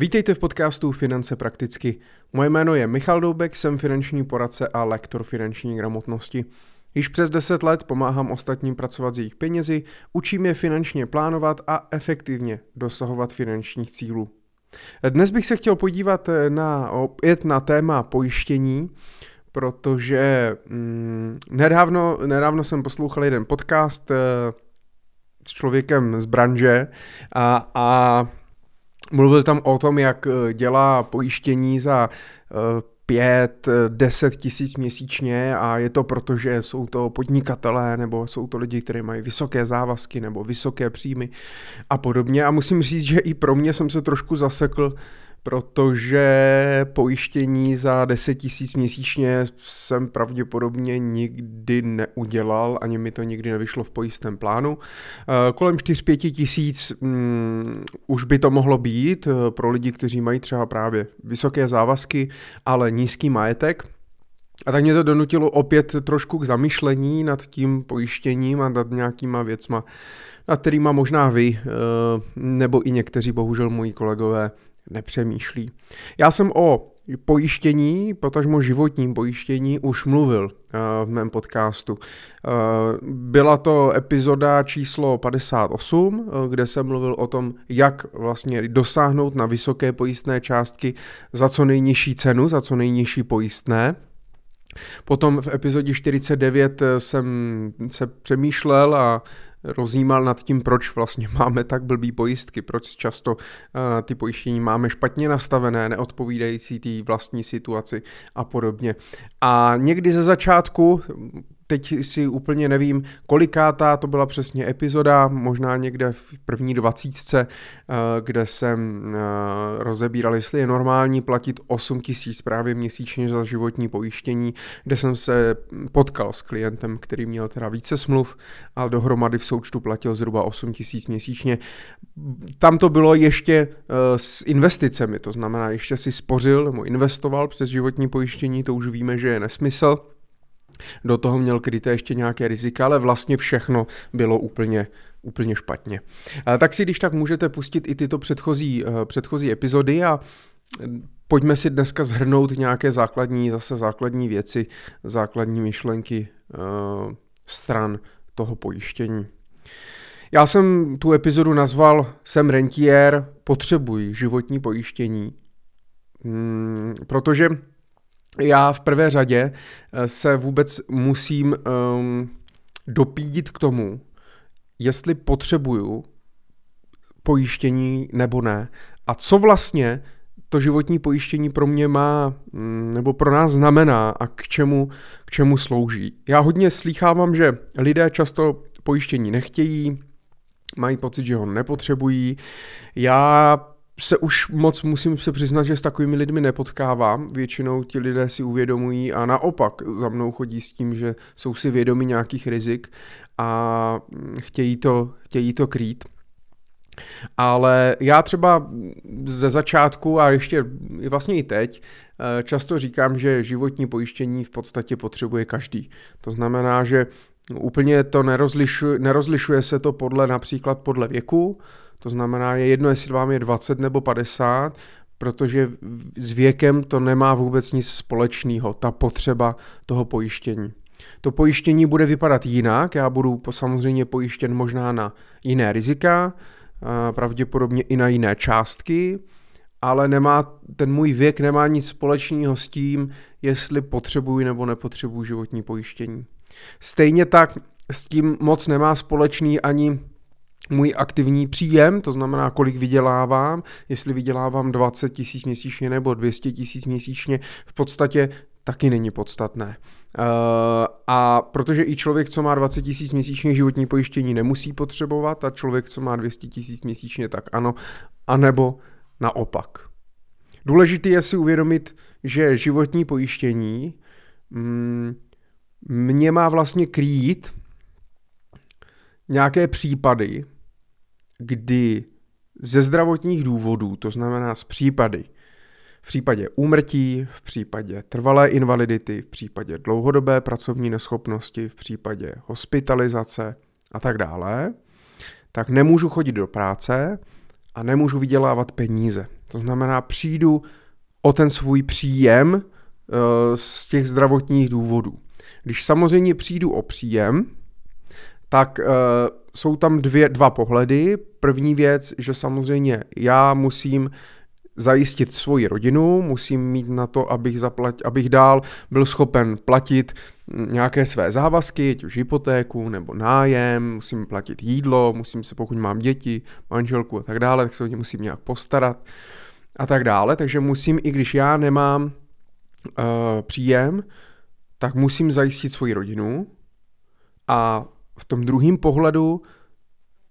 Vítejte v podcastu Finance prakticky. Moje jméno je Michal Doubek, jsem finanční poradce a lektor finanční gramotnosti. Již přes 10 let pomáhám ostatním pracovat s jejich penězi, učím je finančně plánovat a efektivně dosahovat finančních cílů. Dnes bych se chtěl podívat na, opět na téma pojištění, protože mm, nedávno, nedávno jsem poslouchal jeden podcast e, s člověkem z branže a, a Mluvil tam o tom, jak eh, dělá pojištění za eh, pět, deset tisíc měsíčně a je to proto, že jsou to podnikatelé nebo jsou to lidi, kteří mají vysoké závazky nebo vysoké příjmy a podobně. A musím říct, že i pro mě jsem se trošku zasekl protože pojištění za 10 tisíc měsíčně jsem pravděpodobně nikdy neudělal, ani mi to nikdy nevyšlo v pojistném plánu. Eh, kolem 4-5 tisíc um, už by to mohlo být eh, pro lidi, kteří mají třeba právě vysoké závazky, ale nízký majetek. A tak mě to donutilo opět trošku k zamyšlení nad tím pojištěním a nad nějakýma věcma, nad kterýma možná vy, eh, nebo i někteří bohužel moji kolegové nepřemýšlí. Já jsem o pojištění, potažmo životním pojištění, už mluvil uh, v mém podcastu. Uh, byla to epizoda číslo 58, uh, kde jsem mluvil o tom, jak vlastně dosáhnout na vysoké pojistné částky za co nejnižší cenu, za co nejnižší pojistné. Potom v epizodě 49 jsem se přemýšlel a rozjímal nad tím, proč vlastně máme tak blbý pojistky, proč často uh, ty pojištění máme špatně nastavené, neodpovídající té vlastní situaci a podobně. A někdy ze začátku teď si úplně nevím, kolikátá to byla přesně epizoda, možná někde v první dvacítce, eh, kde jsem eh, rozebíral, jestli je normální platit 8 tisíc právě měsíčně za životní pojištění, kde jsem se potkal s klientem, který měl teda více smluv, ale dohromady v součtu platil zhruba 8 tisíc měsíčně. Tam to bylo ještě eh, s investicemi, to znamená, ještě si spořil nebo investoval přes životní pojištění, to už víme, že je nesmysl. Do toho měl kryté ještě nějaké rizika, ale vlastně všechno bylo úplně úplně špatně. Tak si když tak můžete pustit i tyto předchozí, eh, předchozí epizody a eh, pojďme si dneska zhrnout nějaké základní, zase základní věci, základní myšlenky uh, stran toho pojištění. Já jsem tu epizodu nazval Jsem rentier, potřebuji životní pojištění, hmm, protože já v prvé řadě eh, se vůbec musím um, dopídit k tomu, jestli potřebuju pojištění nebo ne. A co vlastně to životní pojištění pro mě má, mm, nebo pro nás znamená a k čemu, k čemu slouží. Já hodně slýchávám, že lidé často pojištění nechtějí, mají pocit, že ho nepotřebují. Já se už moc musím se přiznat, že s takovými lidmi nepotkávám. Většinou ti lidé si uvědomují a naopak za mnou chodí s tím, že jsou si vědomi nějakých rizik a chtějí to, chtějí to krýt. Ale já třeba ze začátku a ještě vlastně i teď eh, často říkám, že životní pojištění v podstatě potřebuje každý. To znamená, že úplně to nerozlišuje, nerozlišuje se to podle například podle věku, to znamená, je jedno, jestli vám je 20 nebo 50, protože s věkem to nemá vůbec nic společného, ta potřeba toho pojištění. To pojištění bude vypadat jinak, já budu samozřejmě pojištěn možná na jiné rizika, pravděpodobně i na jiné částky, ale nemá, ten můj věk nemá nic společného s tím, jestli potřebuji nebo nepotřebuji životní pojištění. Stejně tak s tím moc nemá společný ani můj aktivní příjem, to znamená, kolik vydělávám, jestli vydělávám 20 tisíc měsíčně nebo 200 tisíc měsíčně, v podstatě taky není podstatné. Uh, a protože i člověk, co má 20 tisíc měsíčně životní pojištění, nemusí potřebovat, a člověk, co má 200 tisíc měsíčně, tak ano, anebo naopak. Důležité je si uvědomit, že životní pojištění mm, mě má vlastně krýt nějaké případy, kdy ze zdravotních důvodů, to znamená z případy, v případě úmrtí, v případě trvalé invalidity, v případě dlouhodobé pracovní neschopnosti, v případě hospitalizace a tak dále, tak nemůžu chodit do práce a nemůžu vydělávat peníze. To znamená, přijdu o ten svůj příjem uh, z těch zdravotních důvodů. Když samozřejmě přijdu o příjem, tak uh, jsou tam dvě, dva pohledy. První věc, že samozřejmě já musím zajistit svoji rodinu, musím mít na to, abych, zaplat, abych dál byl schopen platit nějaké své závazky, ať už hypotéku nebo nájem, musím platit jídlo, musím se, pokud mám děti, manželku a tak dále, tak se o ně musím nějak postarat a tak dále. Takže musím, i když já nemám uh, příjem, tak musím zajistit svoji rodinu a v tom druhém pohledu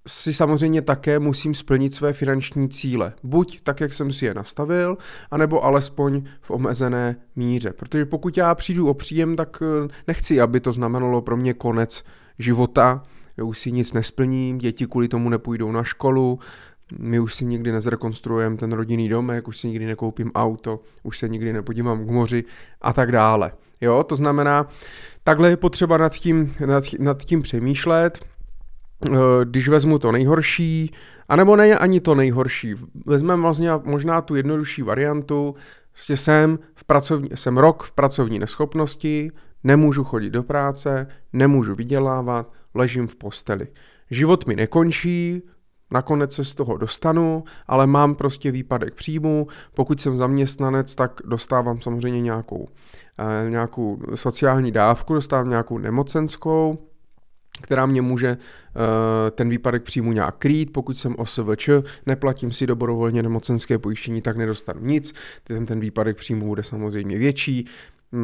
si samozřejmě také musím splnit své finanční cíle. Buď tak, jak jsem si je nastavil, anebo alespoň v omezené míře. Protože pokud já přijdu o příjem, tak eh, nechci, aby to znamenalo pro mě konec života. Já už si nic nesplním, děti kvůli tomu nepůjdou na školu, my už si nikdy nezrekonstruujeme ten rodinný domek, už si nikdy nekoupím auto, už se nikdy nepodívám k moři a tak dále. Jo, to znamená, takhle je potřeba nad tím, nad, nad tím přemýšlet, eh, když vezmu to nejhorší, anebo ne ani to nejhorší, vezmeme vlastně možná tu jednodušší variantu, prostě jsem, v pracovní, jsem rok v pracovní neschopnosti, nemůžu chodit do práce, nemůžu vydělávat, ležím v posteli. Život mi nekončí, Nakonec se z toho dostanu, ale mám prostě výpadek příjmu. Pokud jsem zaměstnanec, tak dostávám samozřejmě nějakou, nějakou sociální dávku, dostávám nějakou nemocenskou, která mě může eh, ten výpadek příjmu nějak krýt. Pokud jsem OSVČ, neplatím si dobrovolně nemocenské pojištění, tak nedostanu nic. Ten, ten výpadek příjmu bude samozřejmě větší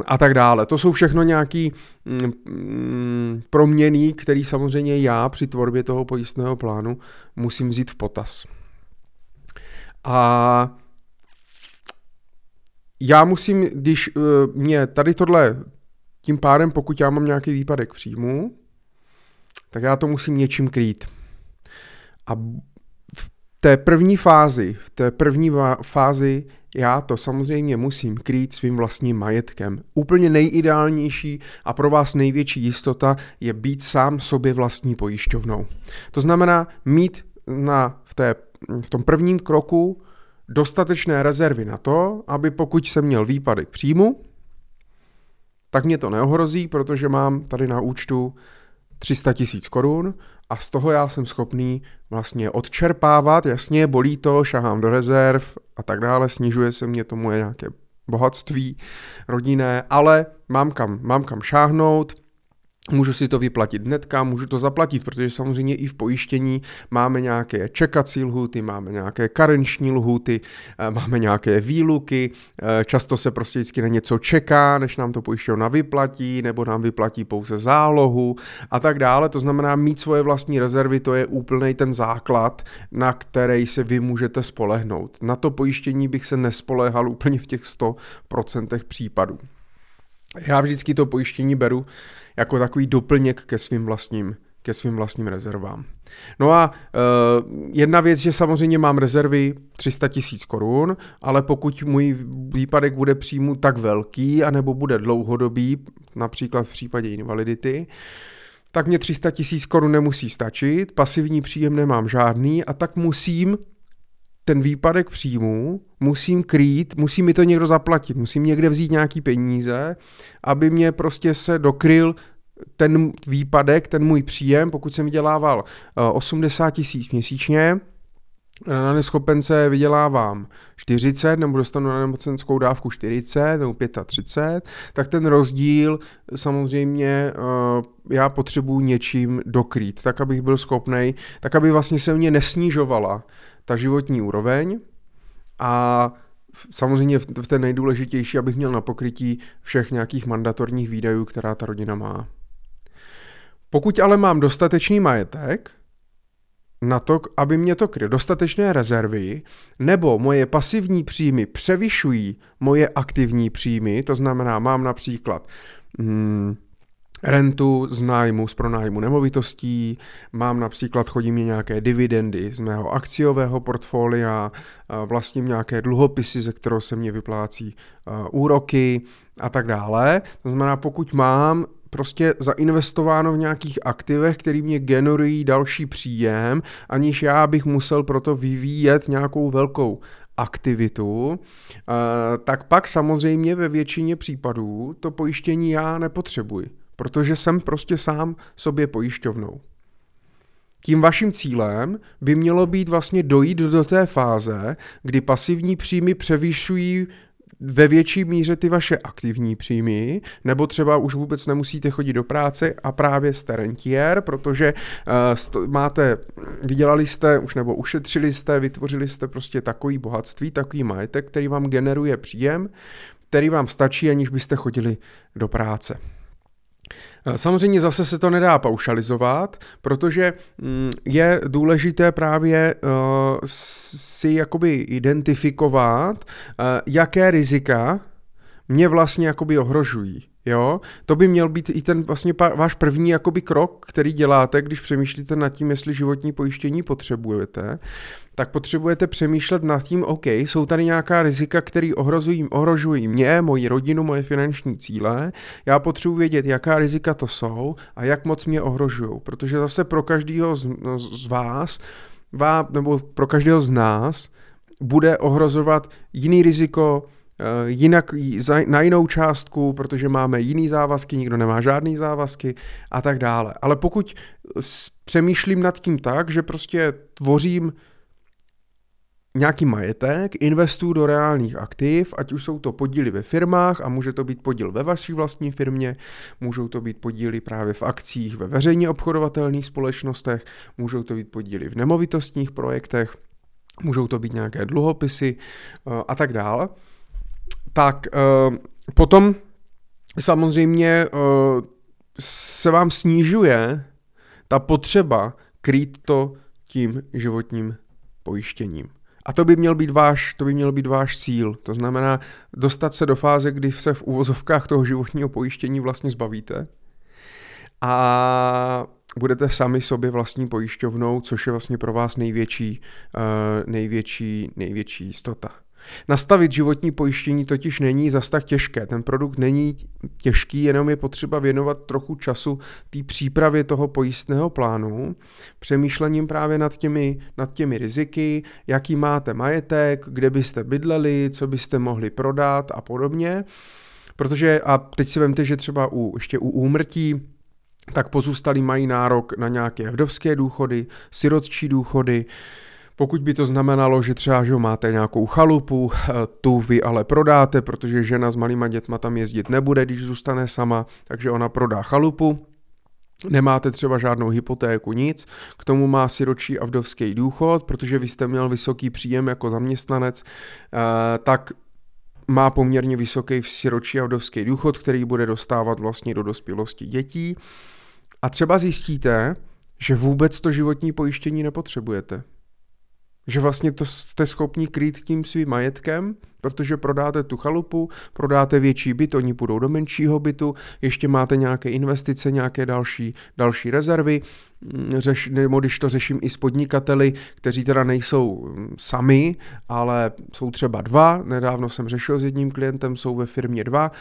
a tak dále. To jsou všechno nějaký mm, mm, proměny, který samozřejmě já při tvorbě toho pojistného plánu musím vzít v potaz. A já musím, když uh, mě tady tohle, tím pádem, pokud já mám nějaký výpadek příjmu, tak já to musím něčím krýt. A v té první fázi, v té první fázi já to samozřejmě musím krýt svým vlastním majetkem. Úplně nejideálnější a pro vás největší jistota je být sám sobě vlastní pojišťovnou. To znamená mít na, v, té, v tom prvním kroku dostatečné rezervy na to, aby pokud jsem měl výpadek příjmu, tak mě to neohrozí, protože mám tady na účtu 300 tisíc korun a z toho já jsem schopný vlastně odčerpávat, jasně, bolí to, šahám do rezerv a tak dále, snižuje se mě to moje nějaké bohatství rodinné, ale mám kam, mám kam šáhnout, Můžu si to vyplatit hnedka, můžu to zaplatit, protože samozřejmě i v pojištění máme nějaké čekací lhuty, máme nějaké karenční lhuty, eh, máme nějaké výluky, eh, často se prostě vždycky na něco čeká, než nám to pojišťovna vyplatí, nebo nám vyplatí pouze zálohu a tak dále. To znamená, mít svoje vlastní rezervy, to je úplný ten základ, na který se vy můžete spolehnout. Na to pojištění bych se nespoléhal úplně v těch 100% případů. Já vždycky to pojištění beru jako takový doplněk ke svým vlastním ke svým vlastním rezervám. No a uh, jedna věc, že samozřejmě mám rezervy 300 tisíc korun, ale pokud můj výpadek bude příjmu tak velký, anebo bude dlouhodobý, například v případě invalidity, tak mě 300 tisíc korun nemusí stačit, pasivní příjem nemám žádný a tak musím ten výpadek příjmu musím krýt, musí mi to někdo zaplatit, musím někde vzít nějaký peníze, aby mě prostě se dokryl ten výpadek, ten můj příjem, pokud jsem vydělával 80 eh, tisíc měsíčně, na neschopence vydělávám 40 nebo dostanu na nemocenskou dávku 40 nebo 35, tak ten rozdíl samozřejmě eh, já potřebuji něčím dokrýt, tak abych byl schopný, tak aby vlastně se mě nesnižovala ta životní úroveň a samozřejmě v té nejdůležitější, abych měl na pokrytí všech nějakých mandatorních výdajů, která ta rodina má. Pokud ale mám dostatečný majetek, na to, aby mě to kryl dostatečné rezervy, nebo moje pasivní příjmy převyšují moje aktivní příjmy, to znamená, mám například hmm, rentu z nájmu, z pronájmu nemovitostí, mám například, chodí mi nějaké dividendy z mého akciového portfolia, vlastním nějaké dluhopisy, ze kterého se mě vyplácí úroky a tak dále. To znamená, pokud mám prostě zainvestováno v nějakých aktivech, který mě generují další příjem, aniž já bych musel proto vyvíjet nějakou velkou aktivitu, tak pak samozřejmě ve většině případů to pojištění já nepotřebuji, protože jsem prostě sám sobě pojišťovnou. Tím vaším cílem by mělo být vlastně dojít do té fáze, kdy pasivní příjmy převýšují ve větší míře ty vaše aktivní příjmy, nebo třeba už vůbec nemusíte chodit do práce a právě jste rentier, protože uh, máte, vydělali jste už nebo ušetřili jste, vytvořili jste prostě takový bohatství, takový majetek, který vám generuje příjem, který vám stačí, aniž byste chodili do práce. Eh, samozřejmě zase se to nedá paušalizovat, protože mm, je důležité právě eh, si jakoby identifikovat, eh, jaké rizika mě vlastně jakoby ohrožují. Jo, to by měl být i ten vlastně váš první jakoby krok, který děláte, když přemýšlíte nad tím, jestli životní pojištění potřebujete, tak potřebujete přemýšlet nad tím, OK, jsou tady nějaká rizika, které ohrozují, ohrožují mě, moji rodinu, moje finanční cíle. Já potřebuji vědět, jaká rizika to jsou a jak moc mě ohrožují, protože zase pro každého z, z vás, vá, nebo pro každého z nás, bude ohrozovat jiný riziko, jinak na jinou částku, protože máme jiný závazky, nikdo nemá žádný závazky a tak dále. Ale pokud přemýšlím nad tím tak, že prostě tvořím nějaký majetek, investuju do reálných aktiv, ať už jsou to podíly ve firmách a může to být podíl ve vaší vlastní firmě, můžou to být podíly právě v akcích ve veřejně obchodovatelných společnostech, můžou to být podíly v nemovitostních projektech, můžou to být nějaké dluhopisy eh, a tak dále tak uh, potom samozřejmě uh, se vám snižuje ta potřeba krýt to tím životním pojištěním. A to by měl být váš, to by měl být váš cíl. To znamená dostat se do fáze, kdy se v uvozovkách toho životního pojištění vlastně zbavíte a budete sami sobě vlastní pojišťovnou, což je vlastně pro vás největší, uh, největší, největší jistota. Nastavit životní pojištění totiž není zas tak těžké. Ten produkt není těžký, jenom je potřeba věnovat trochu času té přípravě toho pojistného plánu, přemýšlením právě nad těmi, nad těmi riziky, jaký máte majetek, kde byste bydleli, co byste mohli prodat a podobně. Protože, a teď si vemte, že třeba u, ještě u úmrtí, tak pozůstalí mají nárok na nějaké vdovské důchody, sirotčí důchody, pokud by to znamenalo, že třeba že máte nějakou chalupu, eh, tu vy ale prodáte, protože žena s malýma dětma tam jezdit nebude, když zůstane sama, takže ona prodá chalupu, nemáte třeba žádnou hypotéku, nic, k tomu má siročí a vdovský důchod, protože vy jste měl vysoký příjem jako zaměstnanec, eh, tak má poměrně vysoký siročí a vdovský důchod, který bude dostávat vlastně do dospělosti dětí. A třeba zjistíte, že vůbec to životní pojištění nepotřebujete. Že vlastně to jste schopni krýt tím svým majetkem, protože prodáte tu chalupu, prodáte větší byt, oni půjdou do menšího bytu, ještě máte nějaké investice, nějaké další, další rezervy, mm, řeš, nebo když to řeším i s podnikateli, kteří teda nejsou mm, sami, ale jsou třeba dva, nedávno jsem řešil s jedním klientem, jsou ve firmě dva,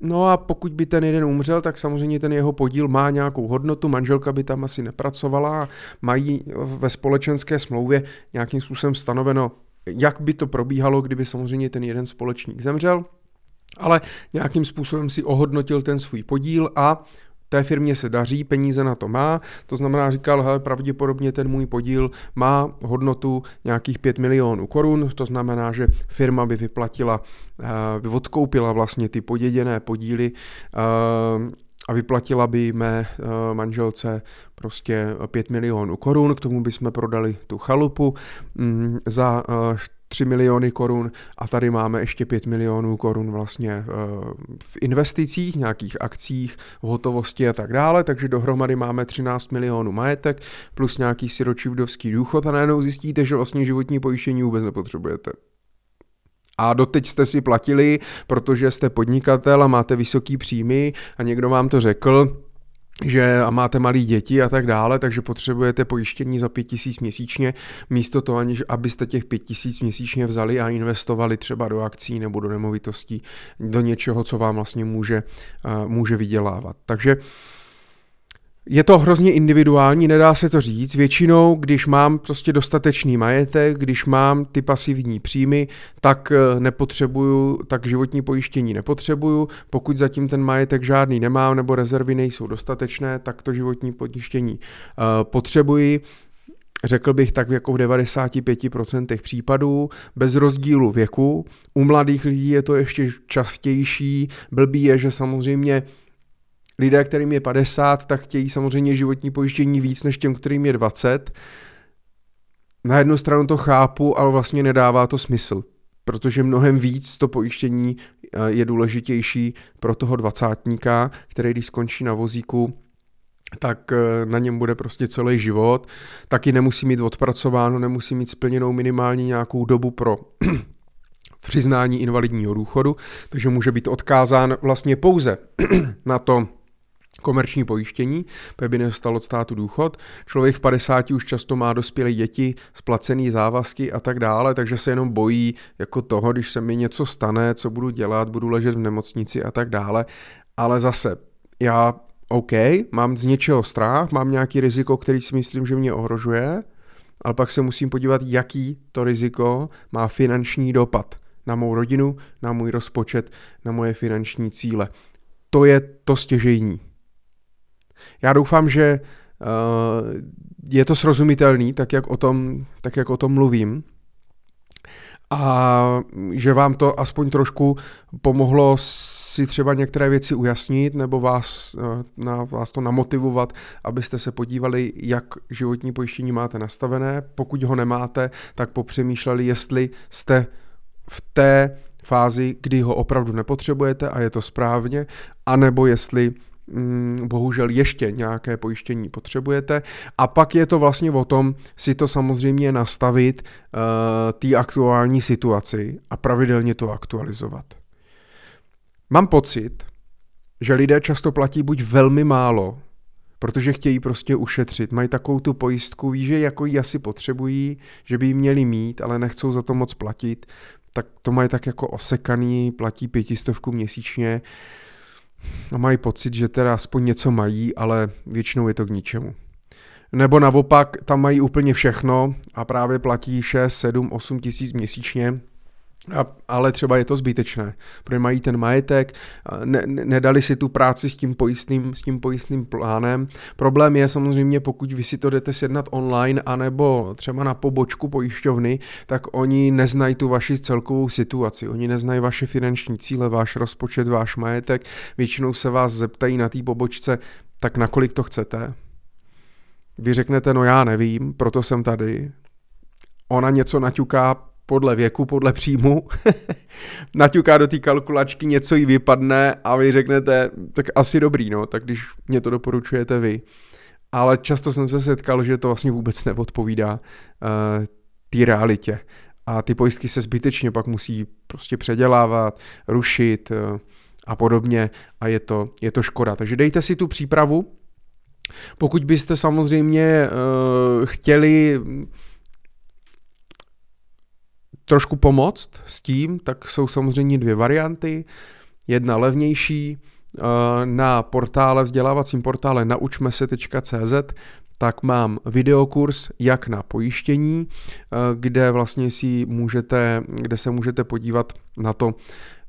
no a pokud by ten jeden umřel, tak samozřejmě ten jeho podíl má nějakou hodnotu, manželka by tam asi nepracovala, mají ve společenské smlouvě nějakým způsobem stanoveno jak by to probíhalo, kdyby samozřejmě ten jeden společník zemřel, ale nějakým způsobem si ohodnotil ten svůj podíl a té firmě se daří, peníze na to má, to znamená, říkal, hele, pravděpodobně ten můj podíl má hodnotu nějakých 5 milionů korun, to znamená, že firma by vyplatila, eh, by odkoupila vlastně ty poděděné podíly eh, a vyplatila by mé eh, manželce prostě 5 milionů korun, k tomu bychom prodali tu chalupu mm, za 3 eh, miliony korun a tady máme ještě 5 milionů korun vlastně eh, v investicích, nějakých akcích, v hotovosti a tak dále, takže dohromady máme 13 milionů majetek plus nějaký siročí vdovský důchod a najednou zjistíte, že vlastně životní pojištění vůbec nepotřebujete. A doteď jste si platili, protože jste podnikatel a máte vysoký příjmy a někdo vám to řekl, že a máte malé děti a tak dále, takže potřebujete pojištění za 5 tisíc měsíčně, místo toho, aniž abyste těch 5 tisíc měsíčně vzali a investovali třeba do akcí nebo do nemovitostí, do něčeho, co vám vlastně může, může vydělávat. Takže Je to hrozně individuální, nedá se to říct. Většinou, když mám prostě dostatečný majetek, když mám ty pasivní příjmy, tak eh, nepotřebuju, tak životní pojištění nepotřebuju. Pokud zatím ten majetek žádný nemám nebo rezervy nejsou dostatečné, tak to životní pojištění uh, potřebuji řekl bych tak jako v 95% případů, bez rozdílu věku. U mladých lidí je to ještě častější. Blbý je, že samozřejmě lidé, kterým je 50, tak chtějí samozřejmě životní pojištění víc než těm, kterým je 20. Na jednu stranu to chápu, ale vlastně nedává to smysl, protože mnohem víc to pojištění eh, je důležitější pro toho dvacátníka, který když skončí na vozíku, tak eh, na něm bude prostě celý život. Taky nemusí mít odpracováno, nemusí mít splněnou minimální nějakou dobu pro přiznání invalidního důchodu, takže může být odkázán vlastně pouze na to komerční pojištění, by nedostal od státu důchod. Člověk v 50 už často má dospělé děti, splacený závazky a tak dále, takže se jenom bojí jako toho, když se mi něco stane, co budu dělat, budu ležet v nemocnici a tak dále. Ale zase, já OK, mám z něčeho strach, mám nějaký riziko, který si myslím, že mě ohrožuje, ale pak se musím podívat, jaký to riziko má finanční dopad na mou rodinu, na můj rozpočet, na moje finanční cíle. To je to stěžejní. Já doufám, že uh, je to srozumitelný, tak jak o tom, tak jak o tom mluvím a že vám to aspoň trošku pomohlo si třeba některé věci ujasnit nebo vás, eh, na, vás to namotivovat, abyste se podívali, jak životní pojištění máte nastavené. Pokud ho nemáte, tak popřemýšleli, jestli jste v té fázi, kdy ho opravdu nepotřebujete a je to správně, anebo jestli bohužel ještě nějaké pojištění potřebujete. A pak je to vlastně o tom si to samozřejmě nastavit uh, té aktuální situaci a pravidelně to aktualizovat. Mám pocit, že lidé často platí buď velmi málo, protože chtějí prostě ušetřit. Mají takovou tu pojistku, ví, že jako ji asi potřebují, že by ji měli mít, ale nechcou za to moc platit, tak to mají tak jako osekaný, platí pětistovku měsíčně a mají pocit, že teda aspoň něco mají, ale většinou je to k ničemu. Nebo naopak, tam mají úplně všechno a právě platí 6, 7, 8 tisíc měsíčně, a, ale třeba je to zbytečné, protože mají ten majetek, ne, nedali si tu práci s tím pojistným, s tím pojistným plánem. Problém je samozřejmě, pokud vy si to jdete sjednat online, anebo třeba na pobočku pojišťovny, tak oni neznají tu vaši celkovou situaci, oni neznají vaše finanční cíle, váš rozpočet, váš majetek, většinou se vás zeptají na té pobočce, tak nakolik to chcete? Vy řeknete, no já nevím, proto jsem tady. Ona něco naťuká, podle věku, podle příjmu, naťuká do té kalkulačky, něco jí vypadne a vy řeknete, tak asi dobrý, no, tak když mě to doporučujete vy. Ale často jsem se setkal, že to vlastně vůbec neodpovídá uh, té realitě. A ty pojistky se zbytečně pak musí prostě předělávat, rušit uh, a podobně a je to, je to škoda. Takže dejte si tu přípravu. Pokud byste samozřejmě uh, chtěli trošku pomoct s tím, tak jsou samozřejmě dvě varianty. Jedna levnější, eh, na portále, vzdělávacím portále naučmese.cz tak mám videokurs jak na pojištění, eh, kde vlastně si můžete, kde se můžete podívat na to,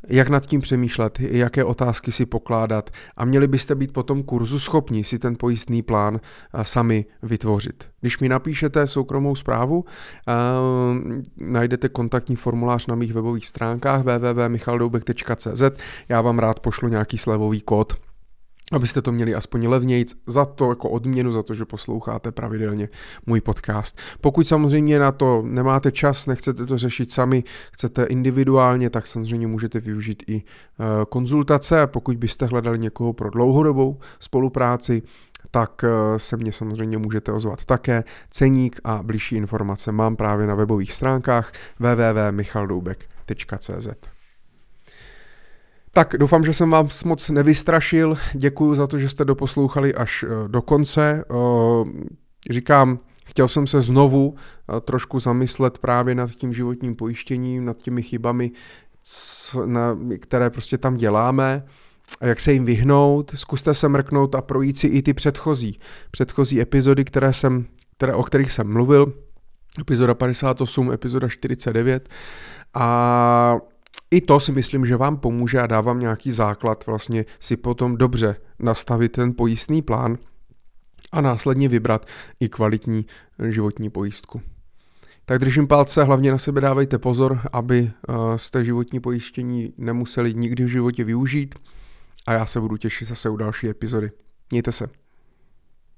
jak nad tím přemýšlet, jaké otázky si pokládat a měli byste být po tom kurzu schopni si ten pojistný plán sami vytvořit. Když mi napíšete soukromou zprávu, najdete kontaktní formulář na mých webových stránkách www.michaldoubek.cz, já vám rád pošlu nějaký slevový kód, abyste to měli aspoň levnějc za to jako odměnu, za to, že posloucháte pravidelně můj podcast. Pokud samozřejmě na to nemáte čas, nechcete to řešit sami, chcete individuálně, tak samozřejmě můžete využít i eh, konzultace. Pokud byste hledali někoho pro dlouhodobou spolupráci, tak eh, se mě samozřejmě můžete ozvat také. Ceník a blížší informace mám právě na webových stránkách www.michaldoubek.cz. Tak doufám, že jsem vám moc nevystrašil. Děkuji za to, že jste doposlouchali až eh, do konce. Eh, říkám, chtěl jsem se znovu eh, trošku zamyslet právě nad tím životním pojištěním, nad těmi chybami, které prostě tam děláme. a jak se jim vyhnout. Zkuste se mrknout a projít si i ty předchozí, předchozí epizody, které jsem, které, o kterých jsem mluvil, epizoda 58, epizoda 49 a i to si myslím, že vám pomůže a dávám nějaký základ vlastně si potom dobře nastavit ten pojistný plán a následně vybrat i kvalitní životní pojistku. Tak držím palce, hlavně na sebe dávejte pozor, aby jste životní pojištění nemuseli nikdy v životě využít a já se budu těšit zase u další epizody. Mějte se.